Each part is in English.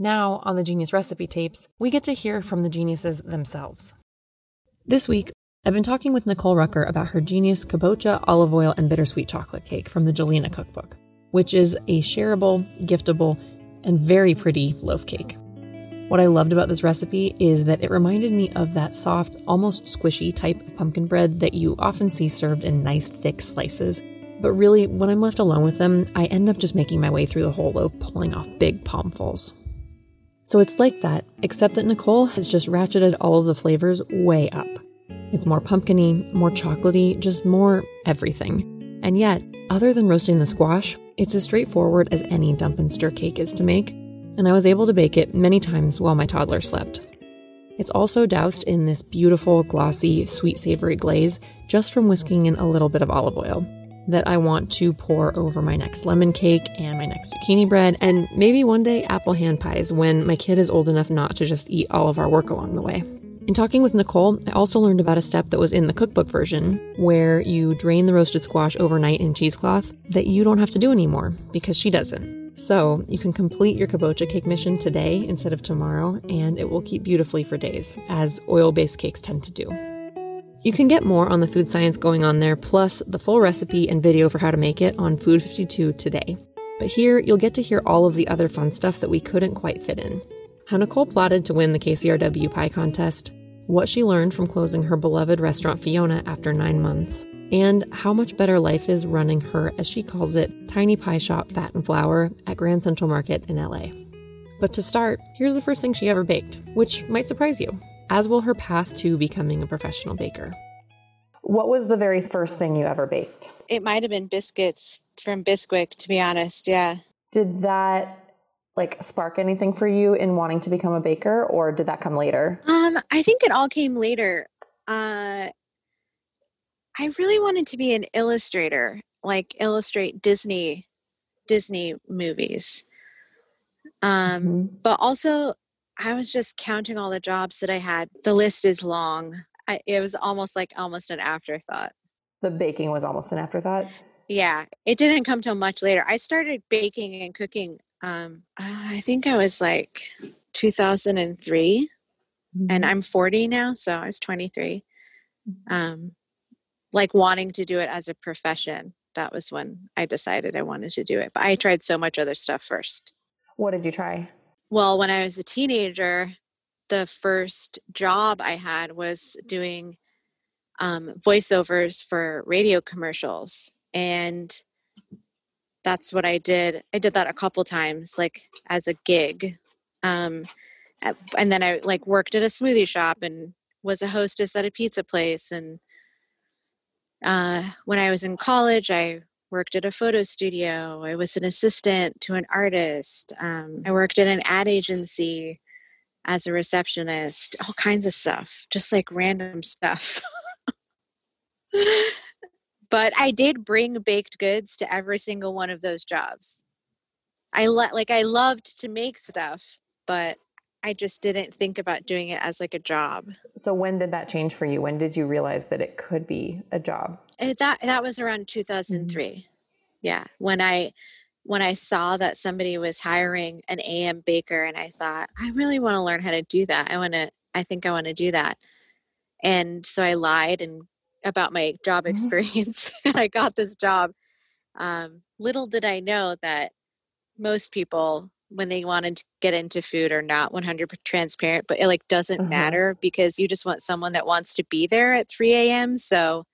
Now, on the Genius Recipe Tapes, we get to hear from the geniuses themselves. This week, I've been talking with Nicole Rucker about her genius kabocha, olive oil, and bittersweet chocolate cake from the Gjelina cookbook, which is a shareable, giftable, and very pretty loaf cake. What I loved about this recipe is that it reminded me of that soft, almost squishy type of pumpkin bread that you often see served in nice, thick slices. But really, when I'm left alone with them, I end up just making my way through the whole loaf, pulling off big palmfuls. So it's like that, except that Nicole has just ratcheted all of the flavors way up. It's more pumpkiny, more chocolatey, just more everything. And yet, other than roasting the squash, it's as straightforward as any dump and stir cake is to make, and I was able to bake it many times while my toddler slept. It's also doused in this beautiful, glossy, sweet savory glaze just from whisking in a little bit of olive oil that I want to pour over my next lemon cake and my next zucchini bread, and maybe one day apple hand pies when my kid is old enough not to just eat all of our work along the way. In talking with Nicole, I also learned about a step that was in the cookbook version where you drain the roasted squash overnight in cheesecloth that you don't have to do anymore because she doesn't. So you can complete your kabocha cake mission today instead of tomorrow, and it will keep beautifully for days, as oil based cakes tend to do. You can get more on the food science going on there, plus the full recipe and video for how to make it on Food 52 today. But here, you'll get to hear all of the other fun stuff that we couldn't quite fit in. How Nicole plotted to win the KCRW pie contest, what she learned from closing her beloved restaurant Fiona after nine months, and how much better life is running her, as she calls it, tiny pie shop Fat and Flour at Grand Central Market in LA. But to start, here's the first thing she ever baked, which might surprise you as will her path to becoming a professional baker. What was the very first thing you ever baked? It might have been biscuits from Bisquick, to be honest. Yeah. Did that like spark anything for you in wanting to become a baker, or did that come later? Um, I think it all came later. Uh, I really wanted to be an illustrator, like illustrate Disney Disney movies. Um, mm-hmm. but also I was just counting all the jobs that I had. The list is long. I, it was almost like almost an afterthought. The baking was almost an afterthought. Yeah, it didn't come till much later. I started baking and cooking. Um, I think I was like 2003, mm-hmm. and I'm 40 now, so I was 23. Mm-hmm. Um, like wanting to do it as a profession. That was when I decided I wanted to do it. But I tried so much other stuff first. What did you try? Well, when I was a teenager, the first job I had was doing um, voiceovers for radio commercials. And that's what I did. I did that a couple times, like as a gig. Um, and then I like worked at a smoothie shop and was a hostess at a pizza place. And uh, when I was in college, I worked at a photo studio. I was an assistant to an artist. Um, I worked at an ad agency as a receptionist, all kinds of stuff, just like random stuff. but I did bring baked goods to every single one of those jobs. I let like I loved to make stuff, but I just didn't think about doing it as like a job. So when did that change for you? When did you realize that it could be a job? It, that that was around 2003. Mm-hmm. Yeah, when I when I saw that somebody was hiring an AM baker and I thought, I really want to learn how to do that. I want to I think I want to do that. And so I lied and about my job mm-hmm. experience and I got this job. Um, little did I know that most people when they wanted to get into food are not 100 transparent, but it like doesn't Uh-huh. matter because you just want someone that wants to be there at 3 a.m. So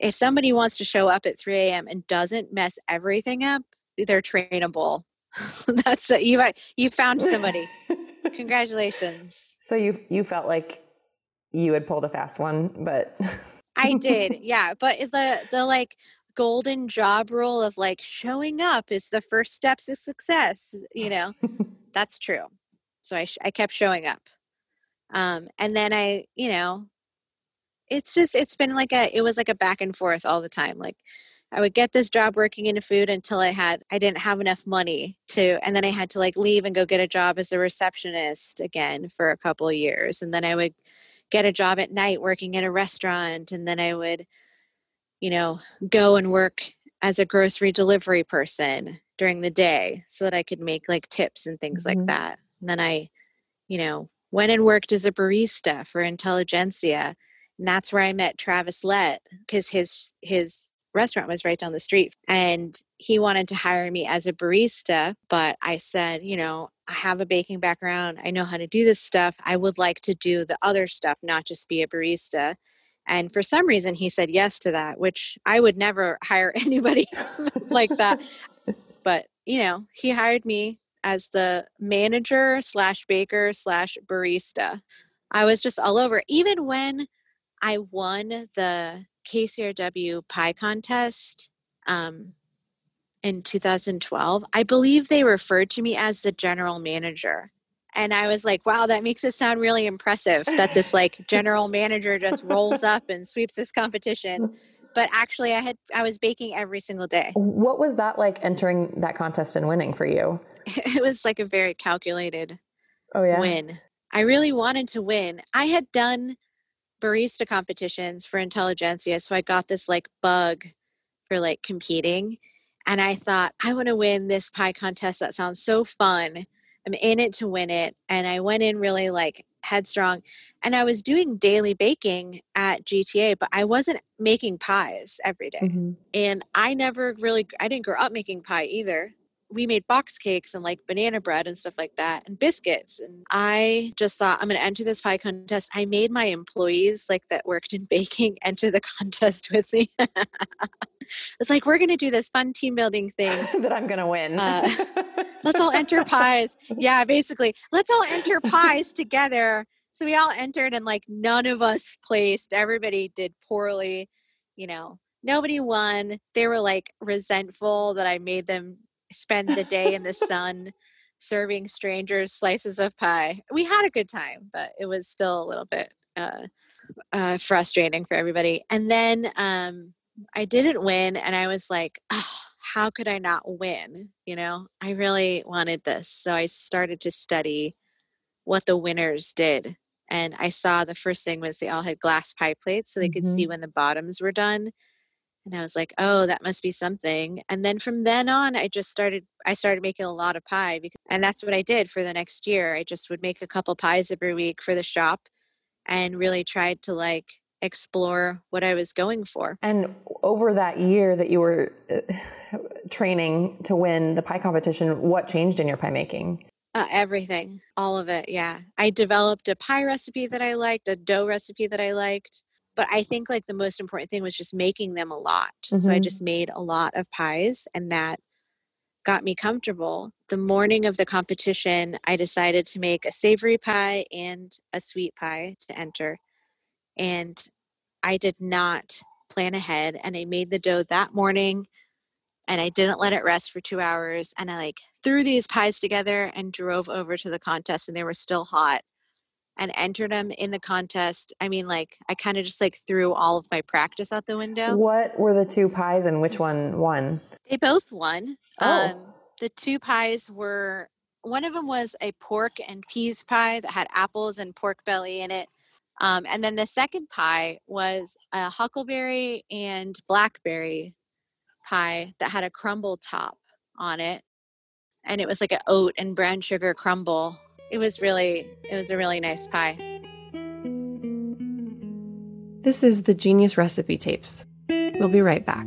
if somebody wants to show up at 3 a.m. and doesn't mess everything up, they're trainable. That's it. You you found somebody. Congratulations. So you you felt like you had pulled a fast one, but I did, yeah. But is the the like golden job rule of like showing up is the first steps to success. You know, that's true. So I sh- I kept showing up, um, and then I, you know, it's just it's been like a it was like a back and forth all the time. Like I would get this job working in food until I had I didn't have enough money to, and then I had to like leave and go get a job as a receptionist again for a couple of years, and then I would get a job at night working in a restaurant and then I would you know go and work as a grocery delivery person during the day so that I could make like tips and things Mhm. like that. And then I you know went and worked as a barista for Intelligentsia and that's where I met Travis Lett cuz his his restaurant was right down the street and he wanted to hire me as a barista but I said, you know, I have a baking background. I know how to do this stuff. I would like to do the other stuff, not just be a barista. And for some reason, he said yes to that, which I would never hire anybody like that. But, you know, he hired me as the manager slash baker slash barista. I was just all over. Even when I won the KCRW pie contest, um, in 2012, I believe they referred to me as the general manager. And I was like, wow, that makes it sound really impressive that this like general manager just rolls up and sweeps this competition. But actually I had I was baking every single day. what was that like entering that contest and winning for you? It was like a very calculated Oh yeah. win. I really wanted to win. I had done barista competitions for Intelligentsia, so I got this like bug for like competing. And I thought, I want to win this pie contest. That sounds so fun. I'm in it to win it. And I went in really like headstrong. And I was doing daily baking at GTA, but I wasn't making pies every day Mhm. and I never really I didn't grow up making pie either. We made box cakes and like banana bread and stuff like that and biscuits and I just thought I'm going to enter this pie contest. I made my employees like that worked in baking enter the contest with me. it's like we're going to do this fun team building thing. that I'm gonna win. Uh, Let's all enter pies. Yeah, basically. Let's all enter pies together. So we all entered and like none of us placed. Everybody did poorly, you know. Nobody won. They were like resentful that I made them spend the day in the sun serving strangers slices of pie. We had a good time, but it was still a little bit uh, uh, frustrating for everybody. And then um, I didn't win, and I was like, oh, how could I not win? You know, I really wanted this. So I started to study what the winners did. And I saw the first thing was they all had glass pie plates so they could see when the bottoms were done. And I was like, oh, that must be something. And then from then on, I just started, I started making a lot of pie. Because, and that's what I did for the next year. I just would make a couple pies every week for the shop and really tried to like explore what I was going for. and over that year that you were uh, training to win the pie competition, what changed in your pie making? Uh, everything, all of it. Yeah. I developed a pie recipe that I liked, a dough recipe that I liked. But I think like the most important thing was just making them a lot. So I Mhm. just made a lot of pies and that got me comfortable. The morning of the competition, I decided to make a savory pie and a sweet pie to enter. And I did not plan ahead and I made the dough that morning and I didn't let it rest for two hours. And I like threw these pies together and drove over to the contest, and they were still hot. And entered them in the contest. I mean, like I kind of just like threw all of my practice out the window. What were the two pies and which one won? They both won. Oh. Um, the two pies were one of them was a pork and peas pie that had apples and pork belly in it. Um, and then the second pie was a huckleberry and blackberry pie that had a crumble top on it. And it was like an oat and brown sugar crumble. It was really, it was a really nice pie. This is the Genius Recipe Tapes. We'll be right back.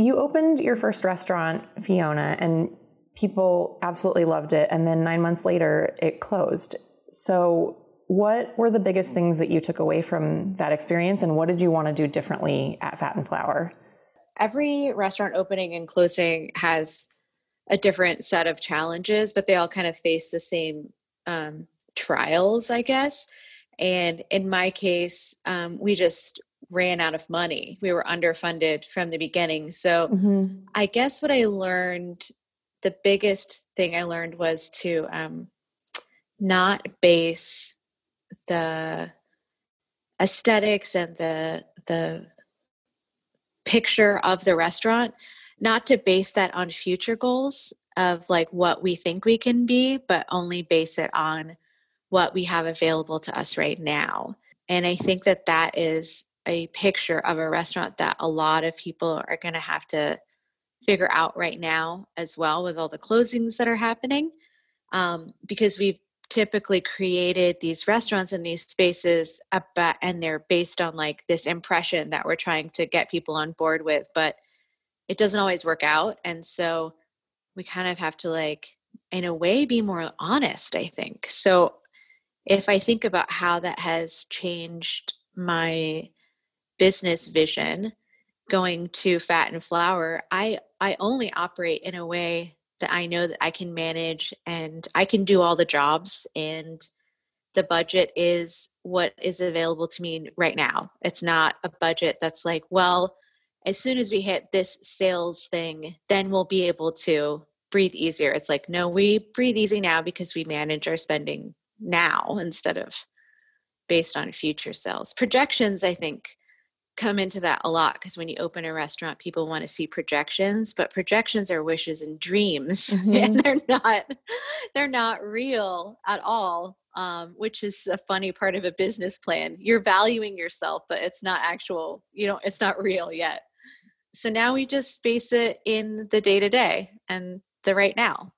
you opened your first restaurant, Fiona, and people absolutely loved it. And then nine months later, it closed. So, what were the biggest things that you took away from that experience, and what did you want to do differently at Fat and Flour? Every restaurant opening and closing has a different set of challenges, but they all kind of face the same um, trials, I guess. And in my case, um, we just ran out of money. We were underfunded from the beginning. So mm-hmm. I guess what I learned, the biggest thing I learned was to um, not base the aesthetics and the the picture of the restaurant not to base that on future goals of like what we think we can be but only base it on what we have available to us right now and i think that that is a picture of a restaurant that a lot of people are going to have to figure out right now as well with all the closings that are happening um, because we've typically created these restaurants and these spaces about, and they're based on like this impression that we're trying to get people on board with but it doesn't always work out and so we kind of have to like in a way be more honest i think. So if i think about how that has changed my business vision going to fat and flour i i only operate in a way that i know that i can manage and i can do all the jobs and the budget is what is available to me right now. It's not a budget that's like well as soon as we hit this sales thing then we'll be able to breathe easier. It's like no we breathe easy now because we manage our spending now instead of based on future sales. Projections i think come into that a lot because when you open a restaurant people want to see projections but projections are wishes and dreams mm-hmm. and they're not they're not real at all um, which is a funny part of a business plan. You're valuing yourself but it's not actual you know it's not real yet. So now we just base it in the day to day and the right now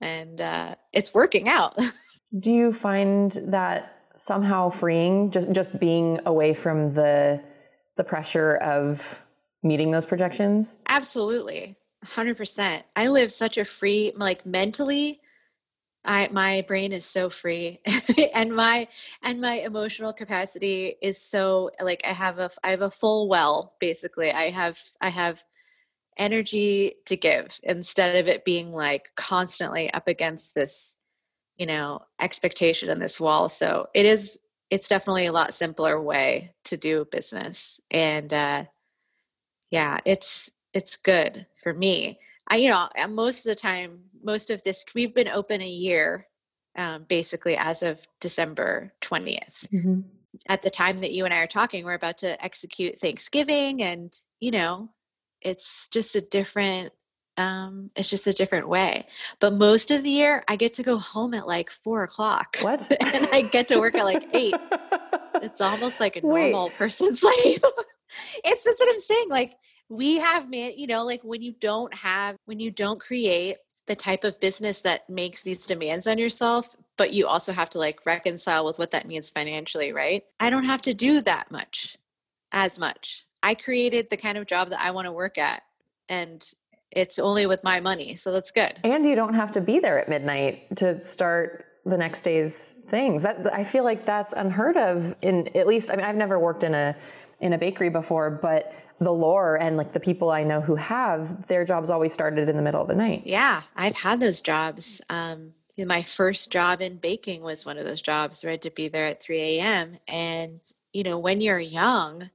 and uh, it's working out. Do you find that somehow freeing just just being away from the the pressure of meeting those projections? Absolutely. 100%. I live such a free like mentally I my brain is so free and my and my emotional capacity is so like I have a I have a full well basically. I have I have energy to give instead of it being like constantly up against this you know expectation and this wall. So it is it's definitely a lot simpler way to do business and uh yeah it's it's good for me i you know most of the time most of this we've been open a year um, basically as of december 20th mm-hmm. at the time that you and i are talking we're about to execute thanksgiving and you know it's just a different um, it's just a different way. But most of the year, I get to go home at like four o'clock. What? and I get to work at like eight. it's almost like a normal Wait. person's life. it's that's what I'm saying. Like we have man, you know, like when you don't have when you don't create the type of business that makes these demands on yourself, but you also have to like reconcile with what that means financially, right? I don't have to do that much, as much. I created the kind of job that I want to work at. And it's only with my money. So that's good. And you don't have to be there at midnight to start the next day's things. That I feel like that's unheard of in at least I mean I've never worked in a in a bakery before, but the lore and like the people I know who have, their jobs always started in the middle of the night. Yeah, I've had those jobs. Um, my first job in baking was one of those jobs where I had to be there at 3 a.m. And, you know, when you're young,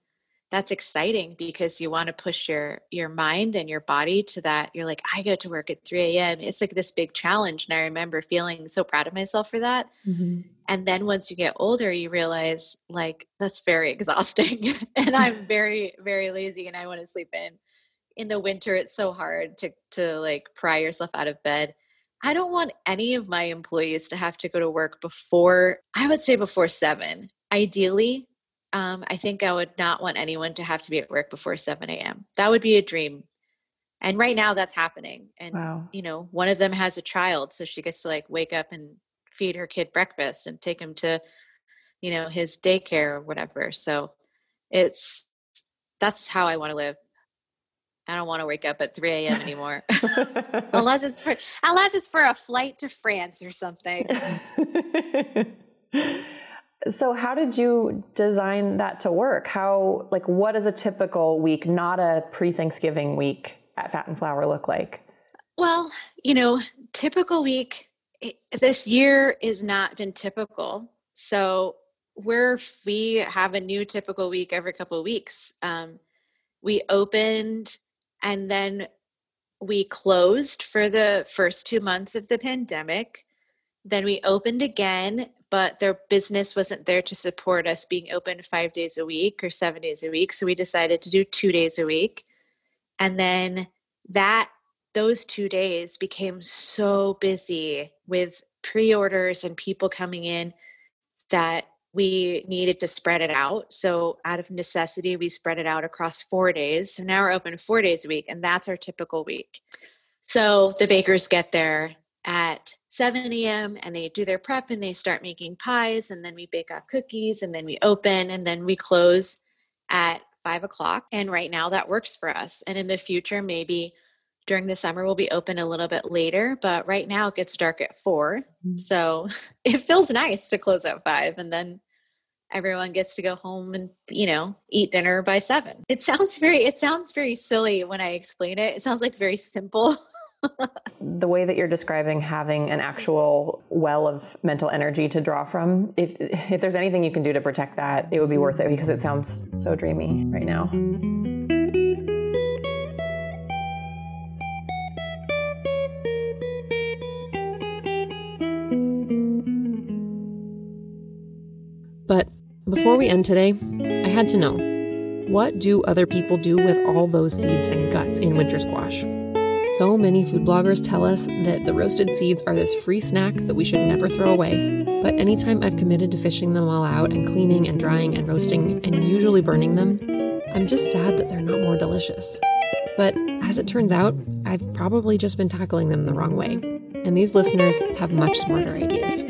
that's exciting because you want to push your your mind and your body to that you're like i go to work at 3 a.m it's like this big challenge and i remember feeling so proud of myself for that. Mm-hmm. and then once you get older you realize like that's very exhausting and i'm very very lazy and i want to sleep in in the winter it's so hard to to like pry yourself out of bed. I don't want any of my employees to have to go to work before i would say before seven ideally um, I think I would not want anyone to have to be at work before 7 a.m. That would be a dream. And right now that's happening. And, wow. you know, one of them has a child. So she gets to like wake up and feed her kid breakfast and take him to, you know, his daycare or whatever. So it's, that's how I want to live. I don't want to wake up at 3 a.m. anymore, unless it's for unless it's for a flight to France or something. So how did you design that to work? How like what does a typical week, not a pre-Thanksgiving week at Fat and Flour look like? Well, you know, typical week this year is not been typical. So we're we have a new typical week every couple of weeks. Um, we opened and then we closed for the first two months of the pandemic. Then we opened again but their business wasn't there to support us being open five days a week or seven days a week. So we decided to do two days a week. And then that those two days became so busy with pre-orders and people coming in that we needed to spread it out. So out of necessity, we spread it out across four days. So now we're open four days a week, and that's our typical week. So the bakers get there at 7 a.m. and they do their prep and they start making pies and then we bake off cookies and then we open and then we close at five o'clock. And right now that works for us. And in the future, maybe during the summer we'll be open a little bit later, but right now it gets dark at 4 mm-hmm. So it feels nice to close at five and then everyone gets to go home and you know eat dinner by seven it sounds very it sounds very silly when i explain it it sounds like very simple the way that you're describing having an actual well of mental energy to draw from, if if there's anything you can do to protect that, it would be worth it because it sounds so dreamy right now. But before we end today, I had to know what do other people do with all those seeds and guts in winter squash? So many food bloggers tell us that the roasted seeds are this free snack that we should never throw away. But anytime I've committed to fishing them all out and cleaning and drying and roasting and usually burning them, I'm just sad that they're not more delicious. But as it turns out, I've probably just been tackling them the wrong way. And these listeners have much smarter ideas.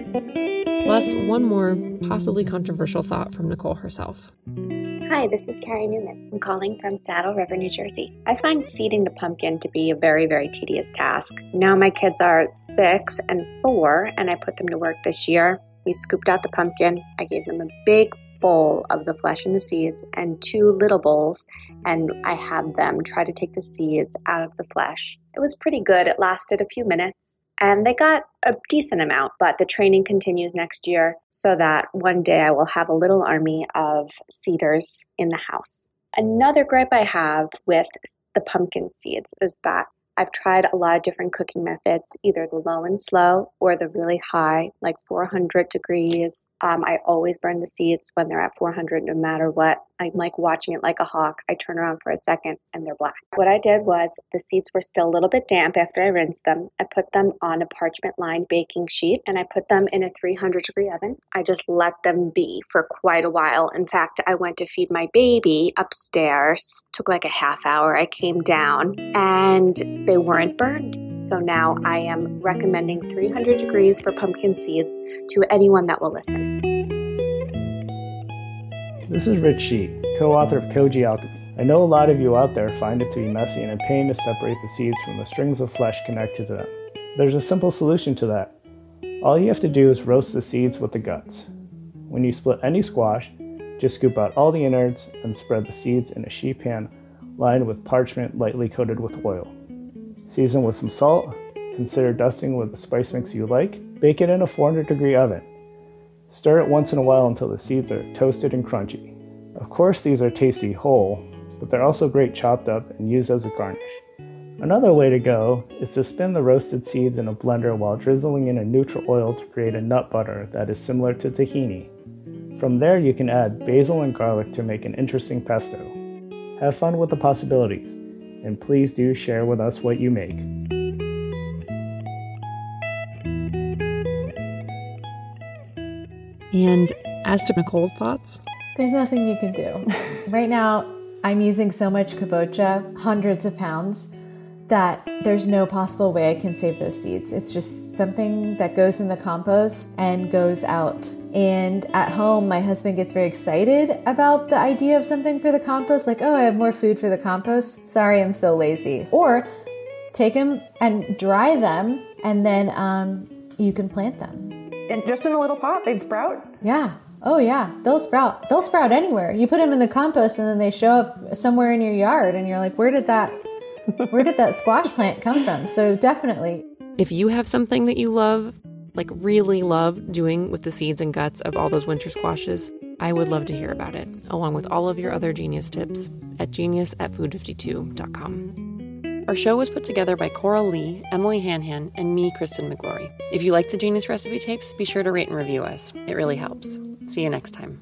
Plus, one more, possibly controversial thought from Nicole herself. Hi, this is Carey Neuman. I'm calling from Saddle River, New Jersey. I find seeding the pumpkin to be a very, very tedious task. Now my kids are six and four, and I put them to work this year. We scooped out the pumpkin. I gave them a big bowl of the flesh and the seeds and two little bowls, and I had them try to take the seeds out of the flesh. It was pretty good. It lasted a few minutes and they got a decent amount, but the training continues next year so that one day I will have a little army of seeders in the house. Another gripe I have with the pumpkin seeds is that I've tried a lot of different cooking methods, either the low and slow or the really high, like 400 degrees. Um, I always burn the seeds when they're at 400, no matter what. I'm like watching it like a hawk. I turn around for a second and they're black. What I did was the seeds were still a little bit damp after I rinsed them. I put them on a parchment lined baking sheet and I put them in a 300 degree oven. I just let them be for quite a while. In fact, I went to feed my baby upstairs. Took like a half hour. I came down and they weren't burned. So now I am recommending 300 degrees for pumpkin seeds to anyone that will listen. This is Rich Shih, co author of Koji Alchemy. I know a lot of you out there find it to be messy and a pain to separate the seeds from the strings of flesh connected to them. There's a simple solution to that. All you have to do is roast the seeds with the guts. When you split any squash, just scoop out all the innards and spread the seeds in a sheet pan lined with parchment lightly coated with oil. Season with some salt, consider dusting with the spice mix you like, bake it in a 400 degree oven. Stir it once in a while until the seeds are toasted and crunchy. Of course, these are tasty whole, but they're also great chopped up and used as a garnish. Another way to go is to spin the roasted seeds in a blender while drizzling in a neutral oil to create a nut butter that is similar to tahini. From there, you can add basil and garlic to make an interesting pesto. Have fun with the possibilities, and please do share with us what you make. And as to Nicole's thoughts, There's nothing you can do. right now, I'm using so much kabocha, hundreds of pounds, that there's no possible way I can save those seeds. It's just something that goes in the compost and goes out. And at home, my husband gets very excited about the idea of something for the compost, like, oh, I have more food for the compost. Sorry, I'm so lazy. Or take them and dry them, and then um, you can plant them. And just in a little pot, they'd sprout. Yeah. Oh yeah, they'll sprout. They'll sprout anywhere. You put them in the compost and then they show up somewhere in your yard and you're like, "Where did that where did that squash plant come from?" So definitely. if you have something that you love, like really love doing with the seeds and guts of all those winter squashes, I would love to hear about it, along with all of your other genius tips at genius at food52.com. Our show was put together by Coral Lee, Emily Hanhan, and me, Kristen Miglore. If you like the Genius Recipe tapes, be sure to rate and review us. It really helps. See you next time.